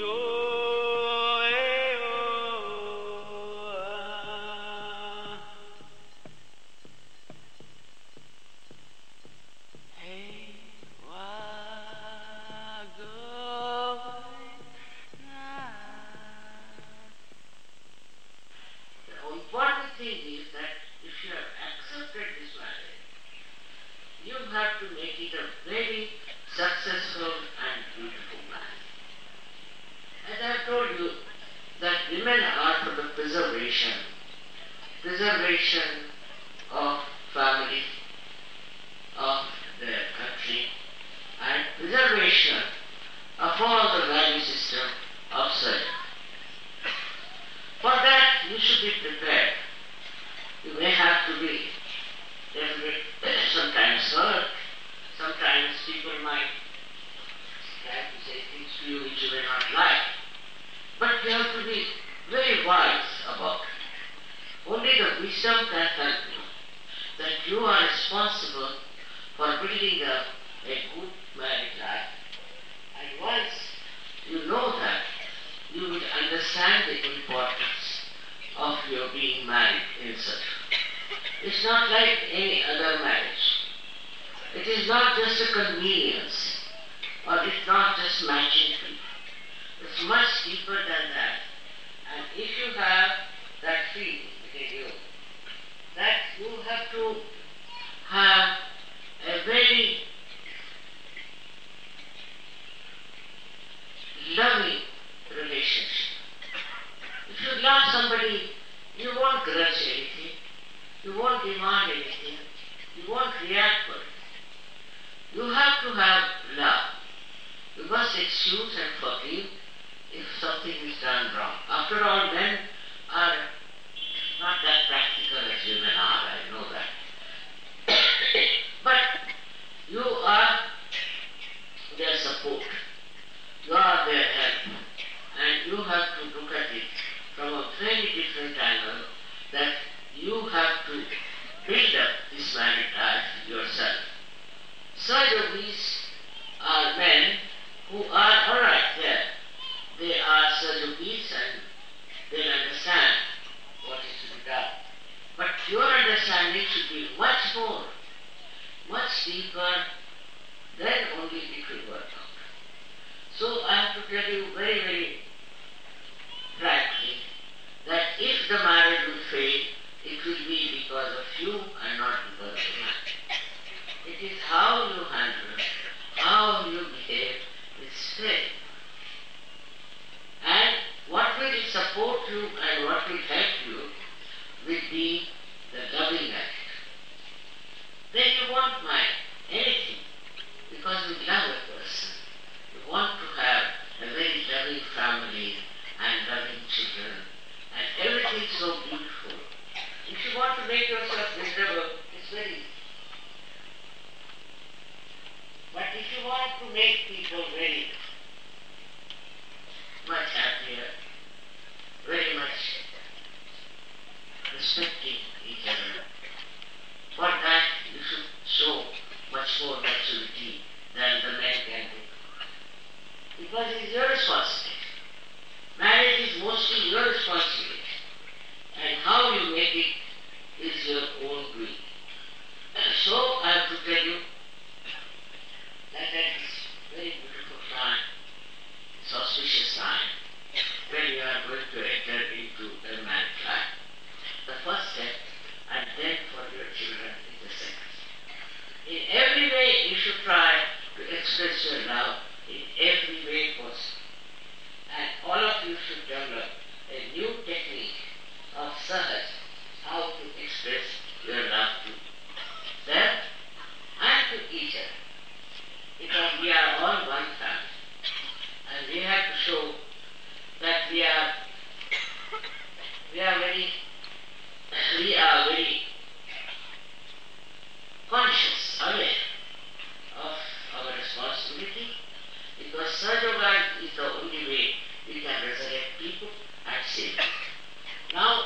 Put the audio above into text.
know. women are for the preservation, preservation of family, of their country, and preservation of all the value system of service. For that, you should be prepared. You may have to be. There will be sometimes hurt, sometimes people might you are responsible for building up a good married life. And once you know that, you will understand the importance of your being married in such. It's not like any other marriage. It is not just a convenience, or it's not just matching people. It's much deeper than that. And if you have that feeling within you, that you have to have a very loving relationship. If you love somebody, you won't grudge anything, you won't demand anything, you won't react for it. You have to have love. You must excuse and forgive if something You are their help. And you have to look at it from a very different angle that you have to build up this mentality yourself. Side of these are men who are alright there. They are Sadhgis and they understand what is to be done. But your understanding should be much more, much deeper to be very, very want to make people very much happier, very much respecting each other. For that, you should show much more maturity than the man can do. Because it's your responsibility. we are all one family. And we have to show that we are we are very we are very conscious, aware of our responsibility because Sahaja is the only way we can resurrect people and save them. Now